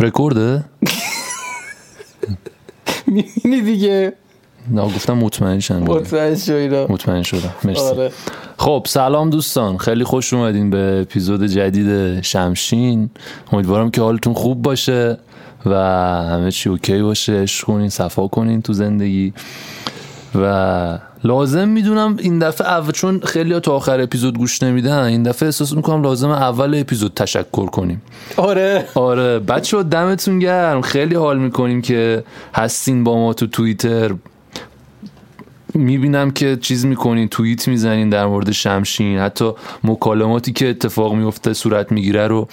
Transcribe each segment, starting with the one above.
رکورده می‌بینی دیگه؟ نه گفتم مطمئن شدم مطمئن شدم مطمئن شدم. مرسی. آره. خب سلام دوستان. خیلی خوش اومدین به اپیزود جدید شمشین. امیدوارم که حالتون خوب باشه و همه چی اوکی باشه. عشق کنین صفا کنین تو زندگی. و لازم می‌دونم این دفعه اول چون خیلی تا آخر اپیزود گوش نمیدن این دفعه احساس می‌کنم لازم اول اپیزود تشکر کنیم. آره. آره. بچه دمتون گرم. خیلی حال می‌کنیم که هستین با ما تو توییتر. می‌بینم که چیز می‌کنین توییت می‌زنین در مورد شمشین. حتی مکالماتی که اتفاق میفته صورت می‌گیره رو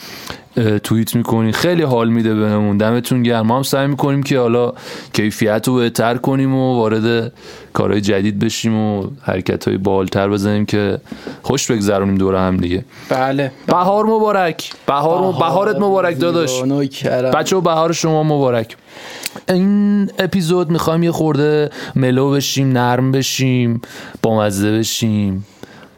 توییت می‌کنین. خیلی حال میده بهمون. دمتون گرم. ما هم سعی می‌کنیم که حالا کیفیت رو بهتر کنیم و وارد کارهای جدید بشیم و حرکت های بالتر بزنیم که خوش بگذرونیم دور هم دیگه. بله. بهار مبارک. بهار بهارت مبارک داداش. بچه بهار شما مبارک. این اپیزود می‌خوایم یه خورده ملو بشیم نرم بشیم بامزه بشیم.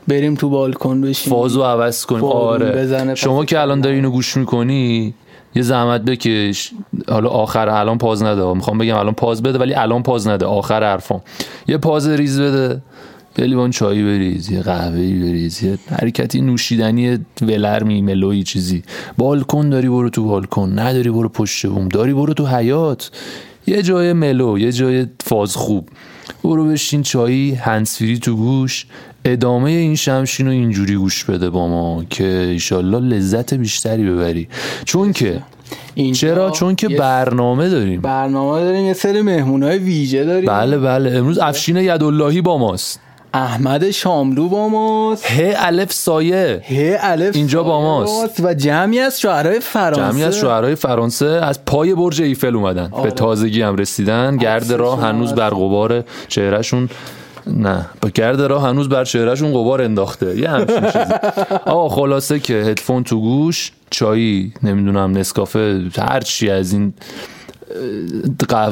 بریم تو بالکن بشیم. فازو عوض کنیم. آره. شما که الان داری اینو گوش می‌کنی یه زحمت بکش. حالا آخر الان پاز نده. می‌خوام بگم الان پاز بده ولی الان پاز نده. آخر حرفام. یه پاز ریز بده. یه لیوان چایی بریز یه قهوه‌ای بریز یه حرکتی نوشیدنی ولرمی ملوی چیزی. بالکن داری برو تو بالکن نداری برو پشت بوم داری برو تو حیات یه جای ملو یه جای فاز خوب. برو بشین چایی هنسفیری تو گوش. ادامه این شمشین رو اینجوری گوش بده با ما که ایشالله لذت بیشتری ببری. چون که چرا؟ چون که یه برنامه داریم. برنامه داریم یه سری مهمونای ویژه داریم. بله بله. امروز افشین یداللهی با ماست. احمد شاملو با ماست. ه الف سایه. ه الف اینجا با ماست. و جمعی از شعرهای فرانسه. جمعی از شعرهای فرانسه از پای برج ایفل اومدن. به تازگی هم رسیدن. گرد راه هنوز بر غبار چهرهشون نه. با گرد راه هنوز بر چهرهشون غبار انداخته. یه همچین چیزی. آقا خلاصه که هدفون تو گوش چایی نمی‌دونم نسکافه هر چی از این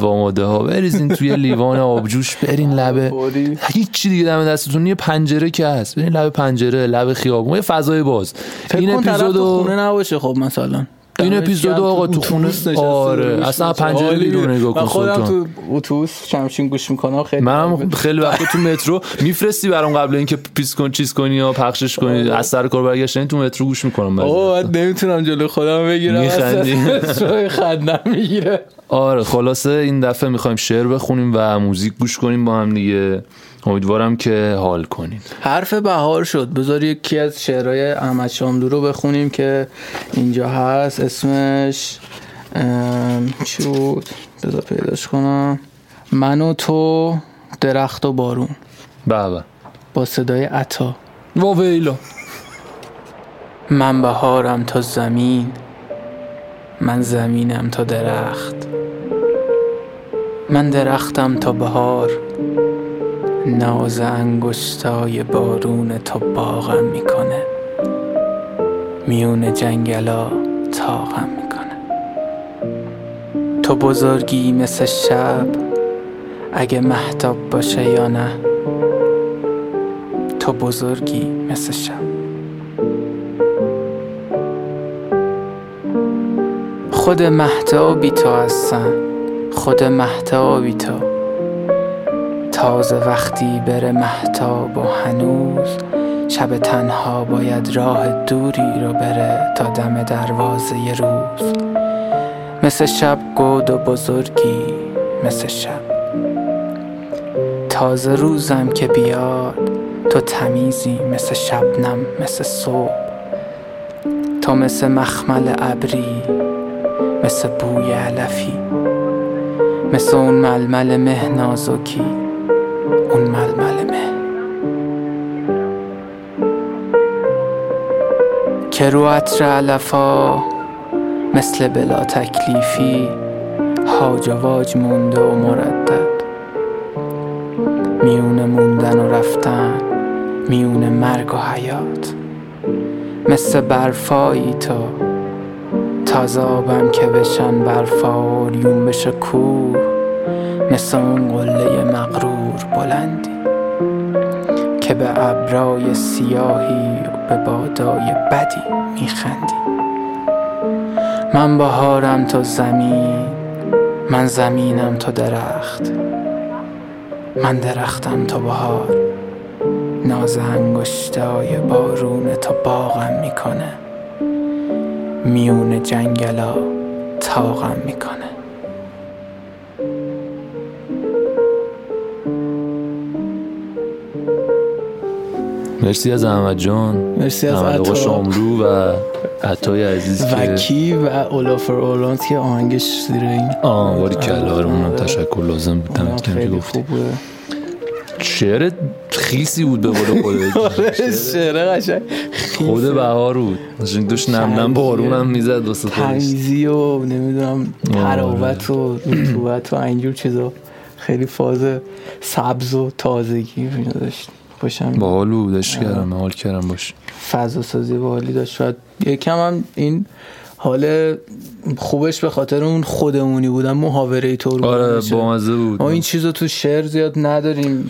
آماده ها بریزین توی لیوان آبجوش برین لبه. هیچ دیگه دم دستتون یه پنجره که هست. برین لب پنجره لب خیابون. یه فضای باز. این اپیزودو خونه نباشه خب مثلا. این اپیزود آقا تو خونه آره اصلا. پنجره. بیرون نگاه کن من خودم. تو اتوبوس شمشین گوش می‌کنم خیلی منم خیلی وقت تو مترو میفرستی برام قبل اینکه پیس کن چیز کنی یا پخشش کنی. از سر کار برگشتن تو مترو گوش می‌کنم آقا من نمی‌تونم جلو خودم بگیرم. می‌خندی. اصلا خندم می‌گیره. آره خلاصه این دفعه می‌خوایم شعر بخونیم و موزیک گوش کنیم با هم دیگه. امیدوارم که حال کنین. حرف بهار شد. بذار یکی از شعرهای احمد شاملو رو بخونیم که اینجا هست. اسمش چی بود؟ بذار پیداش کنم. من و تو درخت و بارون. بابا با صدای عطا. وا ویلا. من بهارم تا زمین من زمینم تا درخت. من درختم تا بهار. ناز انگشتای بارون تا باغم می‌کنه. میون جنگلا تاغم می‌کنه. تو بزرگی مثل شب اگه محتاب باشه یا نه تو بزرگی مثل شب. خود محتابی تو هستن خود محتابی تو. تازه وقتی بره محتاب و هنوز شب تنها باید راه دوری رو بره تا دم دروازه ی روز. مثل شب گود و بزرگی مثل شب. تازه روزم که بیاد تو تمیزی مثل شبنم مثل صبح. تو مثل مخمل ابری مثل بوی علفی. مثل اون ململ مه نازکی. اون ململ مه. که رو عطر علفا مثل بلا تکلیفی هاج و واج مونده و مردد. میون موندن و رفتن میون مرگ و حیات. مثل برفایی تو تازه آبم که بشن برفا بشه کور مثل اون قله مغرور بلندی که به ابرای سیاهی و به بادای بدی میخندی. من بهارم تو زمین من زمینم تو درخت من درختم تو بهار. ناز انگشتای بارون تو باغم می‌کنه. میون جنگلا تاغم می‌کنه. مرسی از احمد جان. مرسی از احمد. شاملو و عطای عزیز که وکی و اولافر اولانت که آهنگش زیر این آه واری کلا اونم. تشکر لازم بود. دمت که گفتی. شعر خیسی بود به قول خودت. آره، شعر قشنگ. خود بهار بود. داشت نم نم بارونم می‌زد واسه خودش. تمیزی و نمی‌دونم تراوت و رطوبت و اینجور چیزا. خیلی فاز سبز و تازگی داشت. خوشم باحال بود عشق کردم حال کردم باش. فضا سازی باحالی داشت. شاید یکم هم این حال خوبش به خاطر اون خودمونی بودن محاوره طور آره بامزه بود. ما این چیزو تو شعر زیاد نداریم.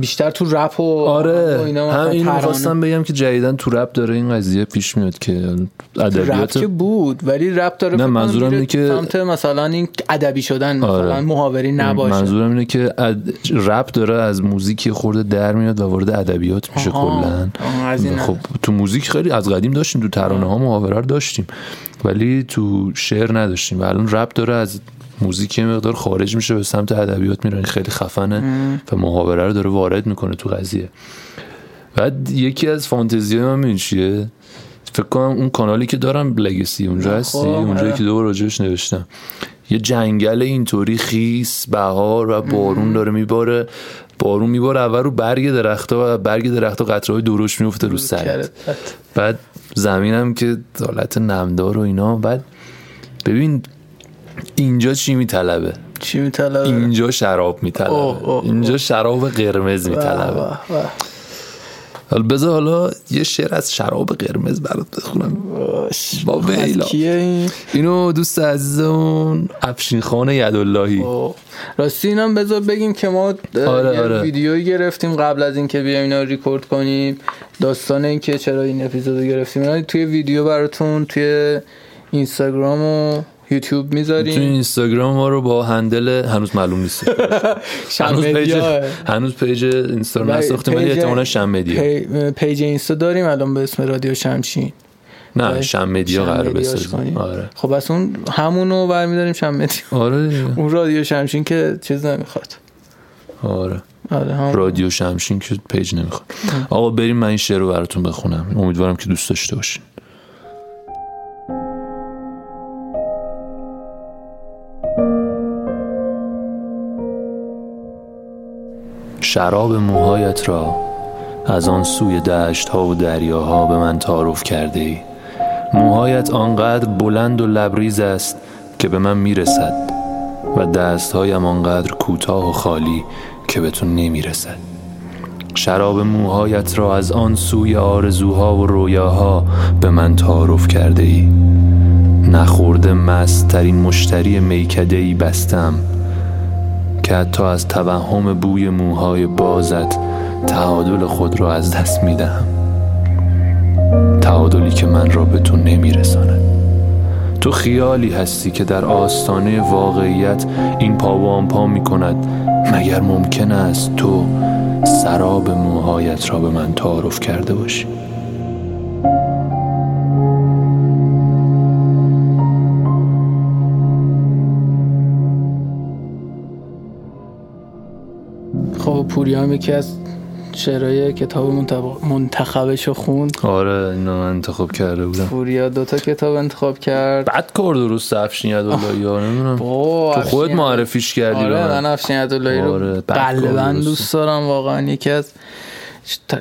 بیشتر تو رپ و آره. و اینا هم مثلا این ترانه. می‌خواستم بگم که جدیدن تو رپ داره این قضیه پیش میاد که رپ ادبیات که بود ولی رپ داره نه، منظورم اینه که- سمت مثلا این ادبی شدن مثلا آره. محاوری نباشه. منظورم اینه که اد... رپ داره از موزیک خورده در میاد و وارد ادبیات میشه. کلا. خب تو موزیک خیلی از قدیم داشتیم تو ترانه ها محاوره داشتیم. ولی تو شعر نداشتیم. و الان رپ داره از موزیک مقدار خارج میشه به سمت ادبیات میره. این خیلی خفنه و محاوره رو داره وارد می‌کنه تو قضیه. بعد یکی از فانتزی من می‌دونی چیه؟ فکر کنم اون کانالی که دارم لگسی اونجا هستی؟ خب، اونجایی آره. که دو راجعش نوشتم. یه جنگل اینطوری خیس بهار و بارون داره میباره. بارون میباره اول رو برگ درختها و برگ درختها قطرهای درشت میفته رو سرت. بعد زمینم که حالت نمدار و اینا بعد ببین اینجا چی میطلبه؟ چی میطلبه؟ اینجا شراب میطلبه. اینجا شراب قرمز میطلبه. حالا بذار حالا یه شعر از شراب قرمز برات بخونم با ویلا. این اینو دوست عزیزمون افشین خان یداللهی اوه. راستی اینم بذار بگیم که ما آره، یه آره. ویدیویی گرفتیم قبل از اینکه بیایم اینا ریکورد کنیم داستان این که چرا این اپیزودو گرفتیم توی ویدیو براتون توی اینستاگرام و یوتیوب تو می‌ذاریم اینستاگرام ما رو با هندل هنوز معلوم نیست. هنوز page هنوز page اینستاگرام ولی نساختیم ولی احتمالاً شم مدیا پی- page اینستا داریم الان به اسم رادیو شمشین. نه شم مدیا قرار بسازیم. آره. خب از اون همونو برمیداریم شم مدیا آره. اون رادیو شمشین که چیز نمی‌خواد. آره. آره رادیو شمشین که page نمی‌خواد. آقا بریم من این شعر رو براتون بخونم. امیدوارم که دوست داشته باشین. شراب موهایت را از آن سوی دشت ها و دریاها به من تعارف کرده ای موهایت آنقدر بلند و لبریز است که به من می‌رسد و دستهایم آنقدر کوتاه و خالی که به تو نمی‌رسد. شراب موهایت را از آن سوی آرزوها و رویاها به من تعارف کرده ای نخورده مست ترین مشتری میکده ای بستم. که حتی از توهم بوی موهای بازت تعادل خود را از دست می دهم تعادلی که من را به تو نمی رساند تو خیالی هستی که در آستانه واقعیت این پا و آن پا می کند مگر ممکن است تو سراب موهایت را به من تعارف کرده باشی؟ پوریا هم یکی از شعرهای کتاب منتخبش رو خوند. آره اینو من انتخاب کرده بودم. پوریا دوتا کتاب انتخاب کرد. بعد کار درست افشین یداللهی ها نمی‌دونم. تو خودت افشین- معرفیش کردی آره من. من افشین عدالایی رو آره، قلبا درسته. دوست دارم واقعا یکی از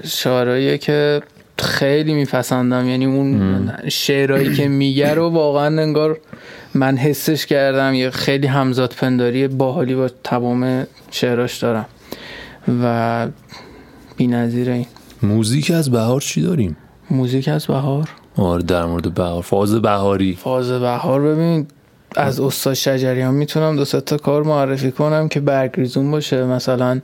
شعرهاییه که خیلی میپسندم. یعنی اون شعرهایی که میگه رو واقعا انگار من حسش کردم. یه خیلی همزاد پنداری باحالی با تمام شعراش دارم. و بی این. موزیک از بهار چی داریم؟ موزیک از بهار. آره در مورد بهار. فاز بهاری. فاز بهار ببین از استاد شجریان می‌تونم دو تا کار معرفی کنم که برگریزون باشه. مثلا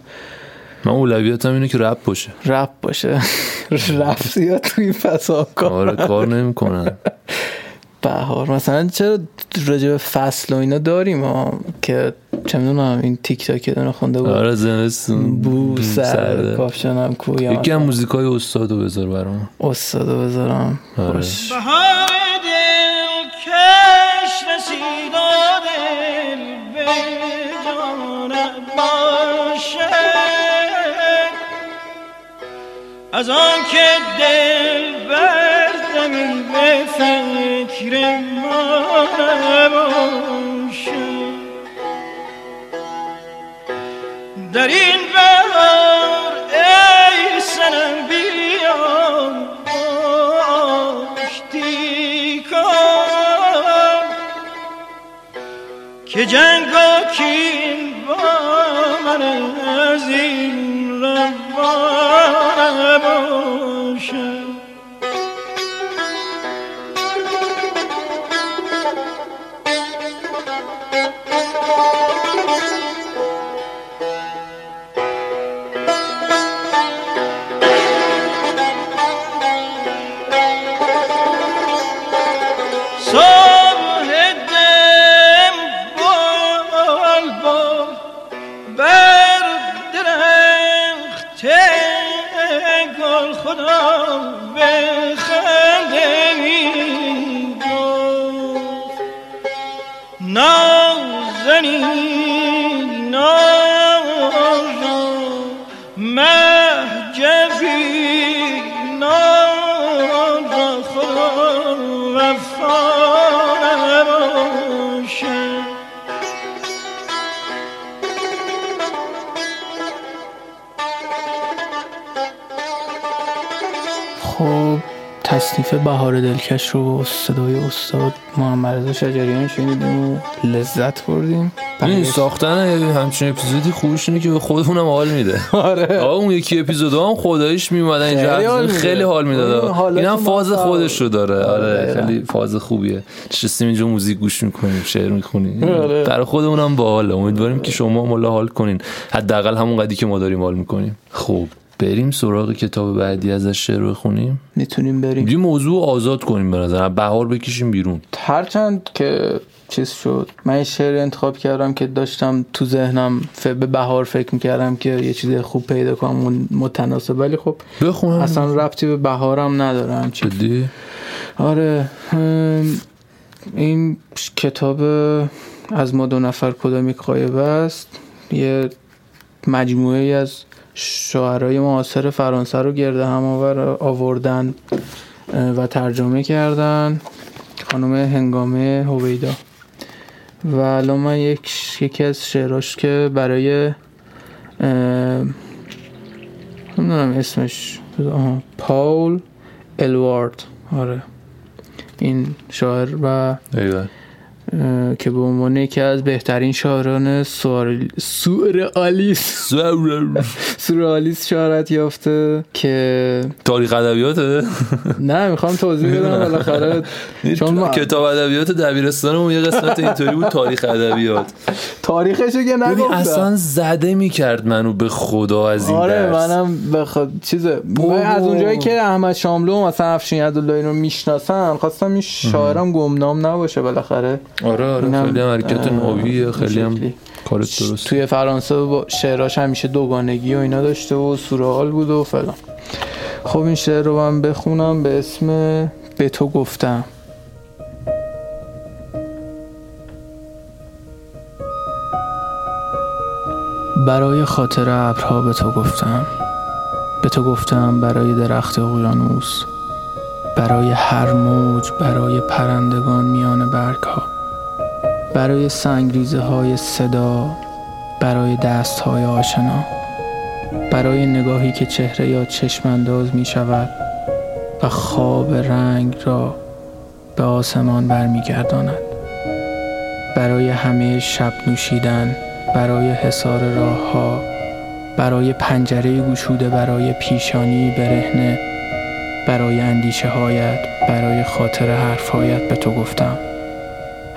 من اولویتم اینه که رپ باشه. رپ باشه. رپ زیاد توی فضا کار آره کار نمی‌کنن. بهار. مثلا چرا راجع به فصل و اینا داریم ها که چه می‌دونم این تیک تاک دونه خونده بود. آره زمستون. بو سر سرده. کافشنم کویا یکی هم موزیکای استادو بذار برام استادو بذارم. آره. خوش باشه از آن که دل بردمی به فکر ما باشه در این بهار ای سنم بیا آشتی کن که جنگ و کین با من از این روانه باشه تصنیف بهار دلکش رو صدای استاد محمد رضا شجریان شنیدیم و لذت بردیم. این ساختن همچین اپیزودی خوبش اینه که به خودمونم حال میده. آره. آقا اون یکی اپیزود هم خدایش میومدن اینجا. خیلی حال می‌داد این هم فاز خودش رو داره. آره آره. خیلی فاز خوبیه. نشستیم اینجا موزیک گوش می‌کنیم شعر می‌خونیم. آره. برای خودمونم باحاله. امیدواریم که شما مولا حال کنین. حداقل همون قدی که ما داریم حال می‌کنیم. خب بریم سراغ کتاب بعدی ازش شعر بخونیم؟ می‌تونیم بریم. یه موضوع آزاد کنیم به نظر بهار بکشیم بیرون. هرچند که چیز شد. من یه شعر انتخاب کردم که داشتم تو ذهنم ف- به بهار فکر می‌کردم که یه چیز خوب پیدا کنم متناسب. ولی خب بخون اصلا ربطی به بهارم نداره همچین. جدی؟ آره این کتاب از ما دو نفر کدام یک قایبه است؟ یه مجموعه از شاعرای معاصر فرانسه رو گرده هم آور آوردن و ترجمه کردن خانم هنگامه هویدا. و الان من یک یکی از شعراش که برای نمی‌دونم اسمش. آها، پاول الوارد. آره. این شاعر و که به عنوان یکی از بهترین شاعران سوار- سورئالیست شهرت یافته که تاریخ ادبیاته؟ نه می‌خوام توضیح بدم بالاخره. چون ما- کتاب ادبیات دبیرستانمون یه قسمت اینطوری بود تاریخ ادبیات. تاریخشو که ببین نگفتم. اصلا زده می‌کرد منو به خدا از این آره منم بخواد چیزه من بابا. از اونجایی که احمد شاملو مثلا افشین عبداللهی رو می‌شناسم خواستم این شاعرم گمنام نباشه بالاخره. آره آره خیلی حرکت نویه خیلی هم. کارت درست. توی فرانسه با شعراش همیشه دوگانگی و اینا داشته و سورئال بود و فلان. خب این شعر رو من بخونم به اسم به تو گفتم. برای خاطر ابرها به تو گفتم. به تو گفتم برای درخت اقیانوس. برای هر موج برای پرندگان میان برگ ها برای سنگریزه های صدا برای دست های آشنا برای نگاهی که چهره یا چشم انداز می شود و خواب رنگ را به آسمان برمیگرداند. برای همه شب نوشیدن برای حصار راه ها برای پنجره گشوده برای پیشانی برهنه برای اندیشه هایت برای خاطر حرفهایت به تو گفتم.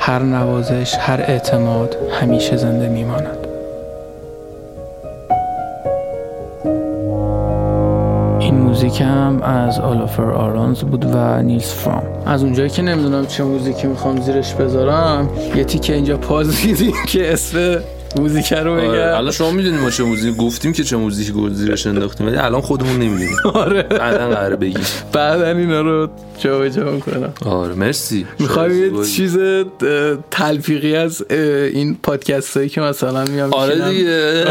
هر نوازش هر اعتماد همیشه زنده میماند. موزیک هم از آلافر آرانز بود و نیلز فرام. از اونجایی که نمی‌دونم چه موزیکی می‌خوام زیرش بذارم یه تیکه اینجا پاز دیدیم که اسم موزیک رو آره. بگم. الان شما می‌دونیم ما چه موزیک گفتیم که چه موزیکی گل زیرش انداختیم ولی الان خودمون نمی‌دونیم. آره. بعدا قراره بگیم. بعدا اینا رو جا جا می‌کنم. آره مرسی. می‌خوایم یه. چیز تلفیقی از این پادکست هایی که مثلا میام آره. دیگه.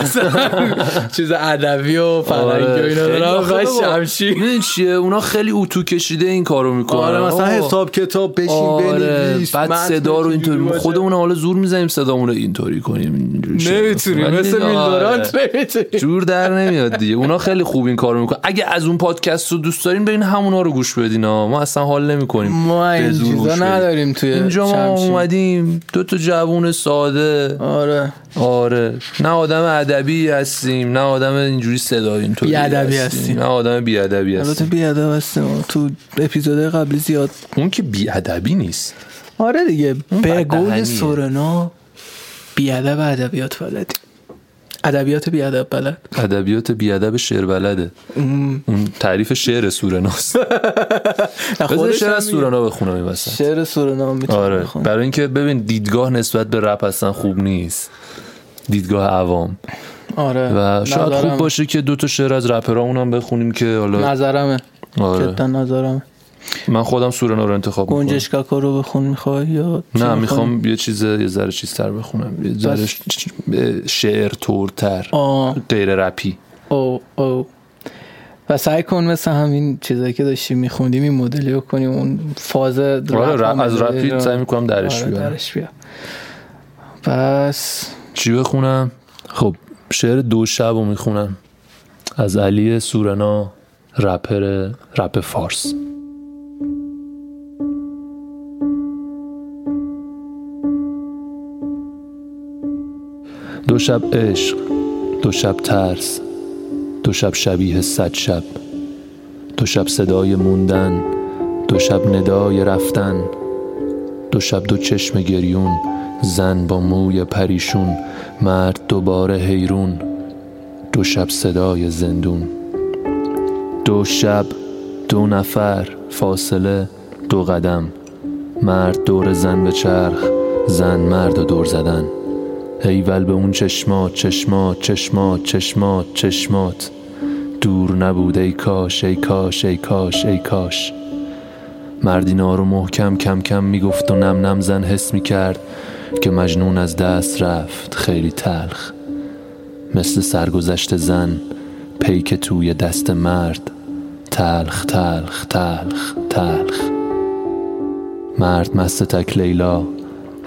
چیز ادبی و آره. اینا دارم. آخه و شمشیر. می‌دونی چیه؟ اونا خیلی اتو کشیده این کارو می‌کنن. آره مثلا. حساب کتاب بشین آره. بنویس بعد صدا رو اینطوری. خودمون حالا زور می‌زنیم صدامون رو اینطوری کنیم. اینجوری شه. نمی‌تونیم ولی مثل میلدورانت آره. نمی‌تونیم جور در نمیاد دیگه. اونا خیلی خوب این کارو می‌کنن. اگه از اون پادکست رو دوست دارین برین همونا رو گوش بدین ها. ما اصلا حال نمی‌کنیم. ما این چیزا نداریم توی اینجا ما. اومدیم. دو تا جوون ساده. آره. آره. نه آدم ادبی هستیم نه آدم اینجوری صدا اینطوری بی‌ادبی هستیم. نه آدم بیادبی البته هستیم. بیادب هستیم. تو اپیزود قبلی زیاد. اون که بیادبی نیست. آره دیگه. به. قول سورنا بیادب ادبیات بلدی ادبیات بیادب بلد ادبیات بیادب شعر بلده اون تعریف شعر سورناست. بذار شعر از. سورنا بخونم این وسط. شعر سورنا می‌تونه آره بخونه. برای اینکه ببین دیدگاه نسبت به رپ اصلا خوب نیست. دیدگاه عوام. آره و شاید خوب باشه که دو تا شعر از رپرامون هم بخونیم که حالا نظرمه. آره. نظرمه. من خودم سورنا رو انتخاب می‌کنم. گنجش رو بخون می‌خوای یا نه؟ می‌خوام یه چیز یه ذره چیزتر بخونم. یه ذره شعر تورتر غیر رپی او او. و سعی کن مثل همین چیزایی که داشتیم میخوندیم این مدلی رو کنیم اون فاز رپ آره رپ از رپی رو- سعی می‌کنم درش آره بیارم. درش بیا پس چی بخونم؟ خب شعر دو شب رو می‌خونم. از علی سورنا رپر رپ فارس. دو شب عشق دو شب ترس دو شب شبیه صد شب دو شب صدای موندن دو شب ندای رفتن دو شب دو چشم گریون زن با موی پریشون مرد دوباره حیرون دو شب صدای زندون. دو شب دو نفر فاصله دو قدم مرد دور زن به چرخ زن مرد و دور زدن. ایول به اون چشمات چشمات چشمات چشمات چشمات. دور نبود ای کاش ای کاش ای کاش ای کاش. مردینا رو محکم کم کم می‌گفت و نم نم زن حس می‌کرد که مجنون از دست رفت خیلی تلخ. مثل سرگذشت زن پیک توی دست مرد. تلخ تلخ تلخ تلخ. مرد مست تک لیلا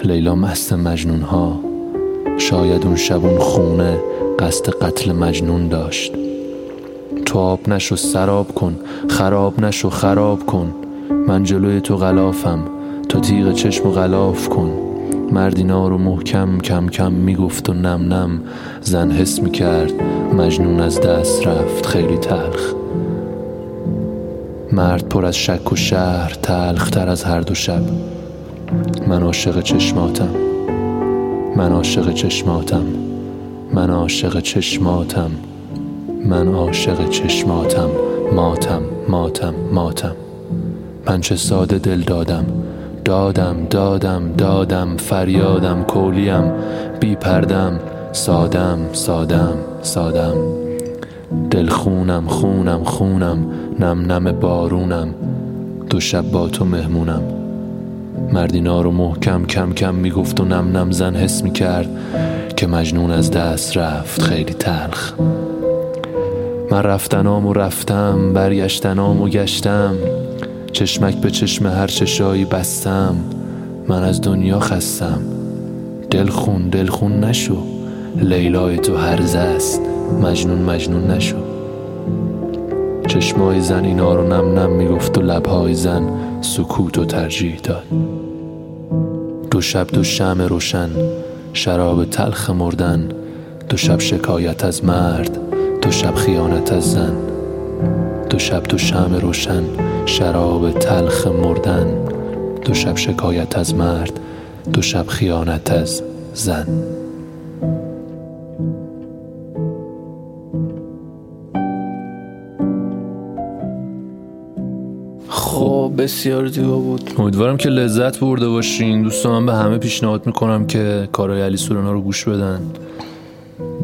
لیلا مست مجنون ها شاید اون شبون خونه قصد قتل مجنون داشت. تو آب نشو سراب کن خراب نشو خراب کن. من جلوی تو غلافم تو تیغ چشم و غلاف کن. مردینا رو محکم کم کم می‌گفت و نم نم زن حس می‌کرد مجنون از دست رفت خیلی تلخ. مرد پر از شک و شهر تلخ تر از هر دو شب. من عاشق چشماتم. من عاشق چشماتم. من عاشق چشماتم. من عاشق چشماتم. ماتم ماتم ماتم. من چه ساده دل دادم. دادم دادم دادم. فریادم کولیم. بی پردم. سادم سادم سادم. دل خونم خونم خونم. نم نم بارونم. دو شب با تو مهمونم. مردینا رو محکم کم کم می‌گفت و نم نم زن حس می‌کرد که مجنون از دست رفت خیلی تلخ. من رفتنام و رفتم برگشتنام و گشتم. چشمک به چشم هر چشایی بستم. من از دنیا خستم. دل خون دل خون نشو. لیلای تو هرزه است مجنون مجنون نشو. چشمای زن اینا رو نم نم می‌گفت و لبهای زن سکوت و ترجیح داد. دو شب دو شم روشن شراب تلخ مردن دو شب شکایت از مرد دو شب خیانت از زن. دو شب دو شم روشن شراب تلخ مردن دو شب شکایت از مرد دو شب خیانت از زن. بسیار زیبا بود. امیدوارم که لذت برده باشین. دوستان من به همه پیشنهاد می‌کنم که کارهای علی سورنا رو گوش بدن.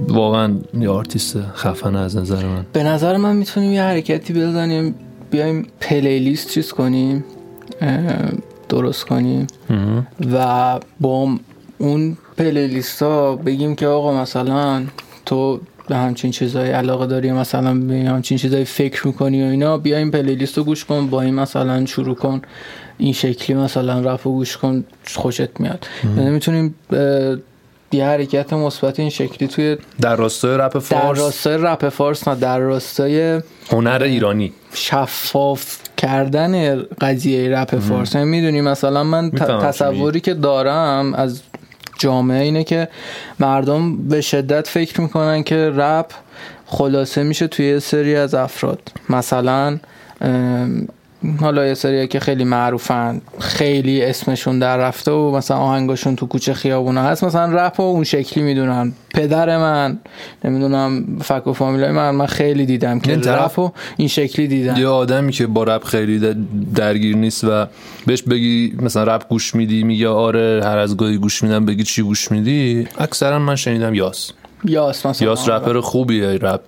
واقعا یه آرتیست خفنه از نظر من. به نظر من می‌تونیم یه حرکتی بزنیم. بیایم playlist چیز کنیم درست کنیم. و با اون playlist ها بگیم که آقا مثلا تو به همچین چیزایی علاقه داری مثلا به همچین چیزایی فکر می‌کنی و اینا بیا این playlist رو گوش کن با این مثلا شروع کن این شکلی مثلا رپ رو گوش کن خوشت میاد. یعنی می‌تونیم یه حرکت مثبت این شکلی توی در راستای رپ در فارس؟ راستای رپ فارس نه در راستای هنر ایرانی. شفاف کردن قضیه رپ فارس. یعنی می‌دونی مثلا من تصوری که دارم از جامعه اینه که مردم به شدت فکر می‌کنن که رپ خلاصه میشه توی سری از افراد. مثلا حالا یه سری که خیلی معروفن خیلی اسمشون در رفته و مثلا آهنگاشون تو کوچه خیابونا هست. مثلا رپ و اون شکلی می‌دونن. پدر من نمی‌دونم فک و فامیلای من من خیلی دیدم که رپ و این شکلی دیدم. یه آدمی که با رپ خیلی در- درگیر نیست و بهش بگی مثلا رپ گوش میدی میگه آره هر از گاهی گوش میدم بگی چی گوش میدی؟ اکثرا من شنیدم یاس. یاس مثلا. یاس رپر خوبیه رپ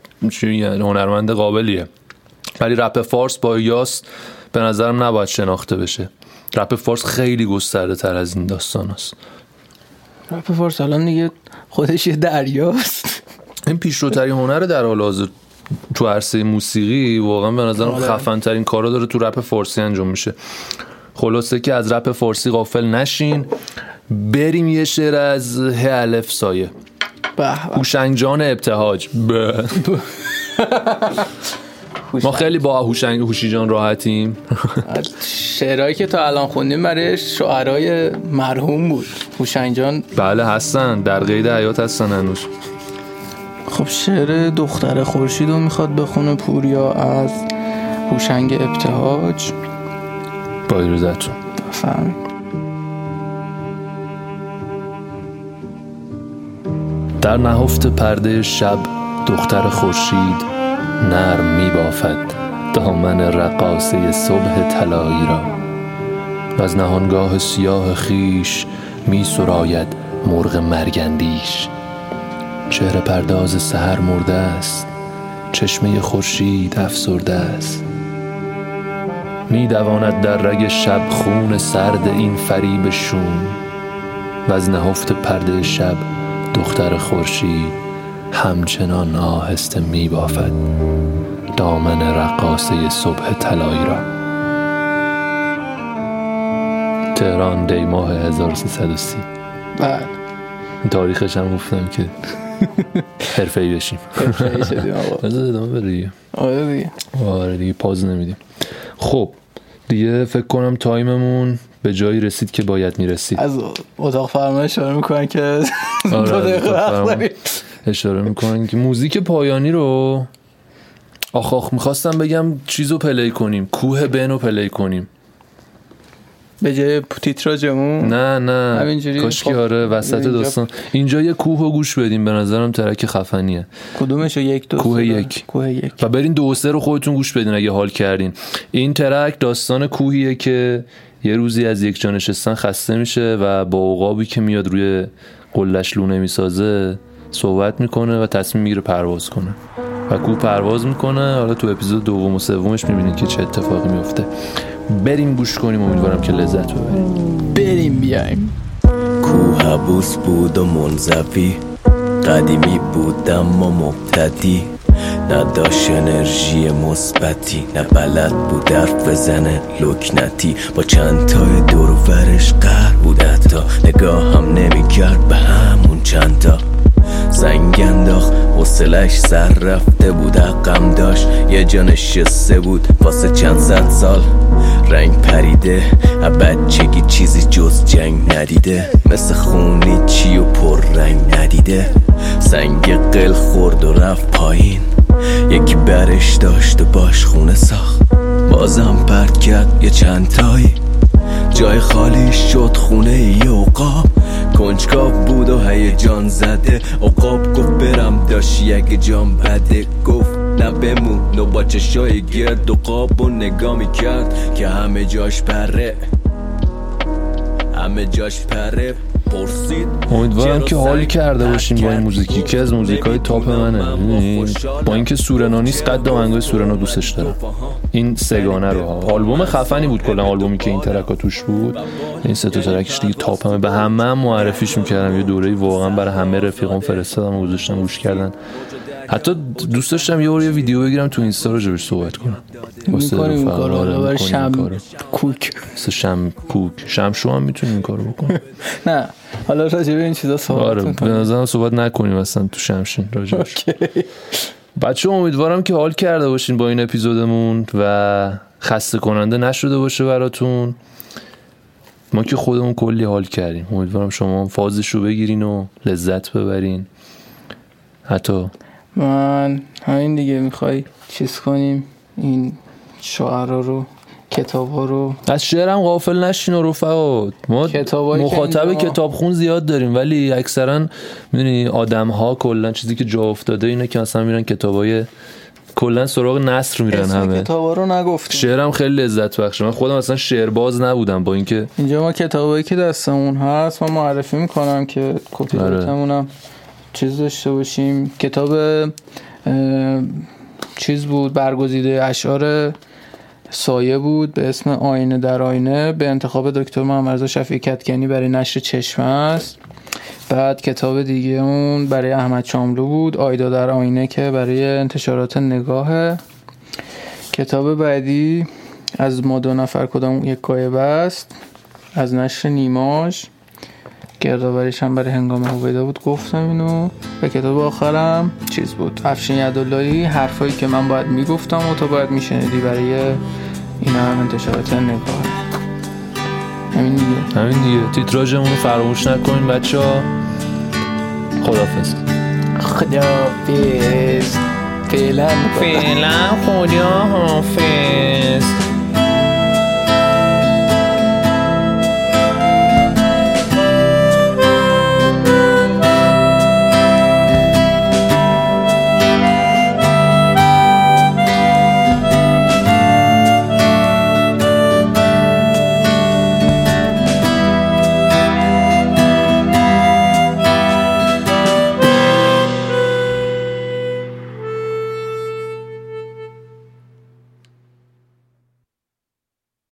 هنرمند قابلیه. ولی رپ فارس با یاس به نظرم نباید شناخته بشه. رپ فارس خیلی گسترده تر از این داستان است. رپ فارس الان دیگه خودش یه دریاست. این پیشروترین هنر در حال حاضر تو عرصه موسیقی واقعا به نظرم آره. خفن ترین کارا داره تو رپ فارسی انجام میشه. خلاصه که از رپ فارسی غافل نشین. بریم یه شعر از ه الف سایه. به. هوشنگجان ابتهاج. ما خیلی با هوشنگ هوشی جان راحتیم. شعرهایی که تا الان خوندیم برای شعرهای مرحوم بود. هوشنگ جان. بله هستن. در قید حیات هستن هنوز. خب شعر دختر خورشید رو می‌خواد بخونه پوریا از هوشنگ ابتهاج. با ایرزتون فهم در نهفت پرده شب دختر خورشید نرم می بافد دامن رقاصه صبح طلایی را. و از نهانگاه سیاه خیش می سراید مرغ مرگندیش چهره پرداز سحر مرده است چشمه خورشید افسرده است. می دواند در رگ شب خون سرد این فریب شوم. و از نهفت پرده شب دختر خورشید همچنان آهسته می بافد دامن رقاصه صبح طلایی را. تهران دی ماه 1330 بله. تاریخش هم گفتم که حرفه ای بشیم ادامه دیگه. آره دیگه. آره دیگه پاز نمیدیم. خب دیگه فکر کنم time مون به جایی رسید که باید می‌رسید از اتاق فرمان اشاره می‌کنن که آره، اشاره می‌کنن که موزیک پایانی رو؟ آخ آخ می‌خواستم بگم چیزو play کنیم. کوه بنو play کنیم. به جای تیتراژمون نه نه. همینجوری؟ کاشکی خب، آره وسط داستان. اینجا یه کوه رو گوش بدیم. به نظرم track خفنیه. کدومشو؟ یک دو کوه؟ یک. کوه یک. و برین دو سه رو خودتون گوش بدین اگه حال کردین. این ترک داستان کوهیه که یه روزی از یک جا نشستن خسته میشه و با عقابی که میاد روی قلش لونه می‌سازه صحبت می‌کنه و تصمیم می‌گیره پرواز کنه. و کوه پرواز می‌کنه حالا تو اپیزود دوم و سومش می‌بینید که چه اتفاقی میفته بریم گوش کنیم امیدوارم که لذت ببریم بریم بیایم. کوه بوس بود و منزوی قدیمی بود اما مبتدی. نداشت انرژی مثبتی نه بلد بود حرف بزنه لکنتی. با چند تای دور و حوصلش سر رفته بود حقم داشت یه جا نشسته بود واسه چند صد سال. رنگ پریده بچگی چیزی جز جنگ ندیده. مثل خونی چی و پر رنگ ندیده. سنگ قل خورد و رفت پایین. یکی برش داشت و باش خونه ساخت. بازم پرت کرد یه چند تایی. جای خالی شد خونه ای عقاب کنجکاو بود و هیجان زده. عقاب گفت برم داشت یک جام بده گفت نه بمون و با چشای گرد و و نگاه می‌کرد که همه جاش پره. همه جاش پره. امیدوارم که حال کرده پرت باشین با این کرد؟ موزیک یکی از موزیک های top منه. می‌دونی؟ با اینکه سورنا نیست قد آهنگای سورنا دوستش دارم. این سگانه رو. ها آلبوم خفنی بود کلا آلبومی که این track ا توش بود. این سه تا track ش دیگه top همه به همه هم معرفیش می‌کردم. یه دوره واقعا برای همه رفیقام فرستادم و گذاشتم گوش کردن. حتی دوست داشتم یه بار یه ویدیو بگیرم تو اینستا راجبش صحبت کنم. می‌کنیم این. کارو؟ آره، شم. کوک. مثل شم کوک. شمشو هم می‌تونیم این کارو بکنیم نه. حالا راجع به این چیزا صحبت آره به نظرم صحبت نکنیم اصلا تو شمشین راجبش بچه امیدوارم که حال کرده باشین با این اپیزودمون و خسته کننده نشده باشه براتون. ما که خودمون کلی حال کردیم. امیدوارم شما هم فازش رو بگیرین و لذت ببرین. حتی من همین دیگه می‌خوای چیز کنیم؟ این شعرا رو کتاب ها رو. از شعرم غافل نشین و رفقا. ما مخاطب کتاب خون زیاد داریم ولی اکثرا می‌دونی آدم ها کلا چیزی که جا افتاده اینه که مثلا میرن کتابای کلا سراغ نصر میرن همه. کتاب ها رو نگفتیم. شعرم خیلی لذت بخشه. من خودم اصلا شعرباز نبودم با اینکه اینجا ما کتابایی که دستمون هست ما معرفی می‌کنم که کپی آره. چیز داشته باشیم. کتاب چیز بود برگزیده اشعار سایه بود به اسم آینه در آینه به انتخاب دکتر محمد شفیع کتکنی برای نشر چشمه است. بعد کتاب دیگه اون برای احمد شاملو بود آیدا در آینه که برای انتشارات نگاهه کتاب بعدی از ما دو نفر کدام یک گایبه است؟ از نشر نیماش. گردآوریش هم برای هنگام هویدا بود گفتم اینو. و کتاب آخرم چیز بود. افشین یداللهی حرفایی که من باید می‌گفتم و تو باید میشنیدی برای این هم انتشارات نگاه. همین دیگه. همین دیگه. تیتراژمون رو فراموش نکنین بچه ها خدافز خدافیز فعلا. فعلا خدا حافظ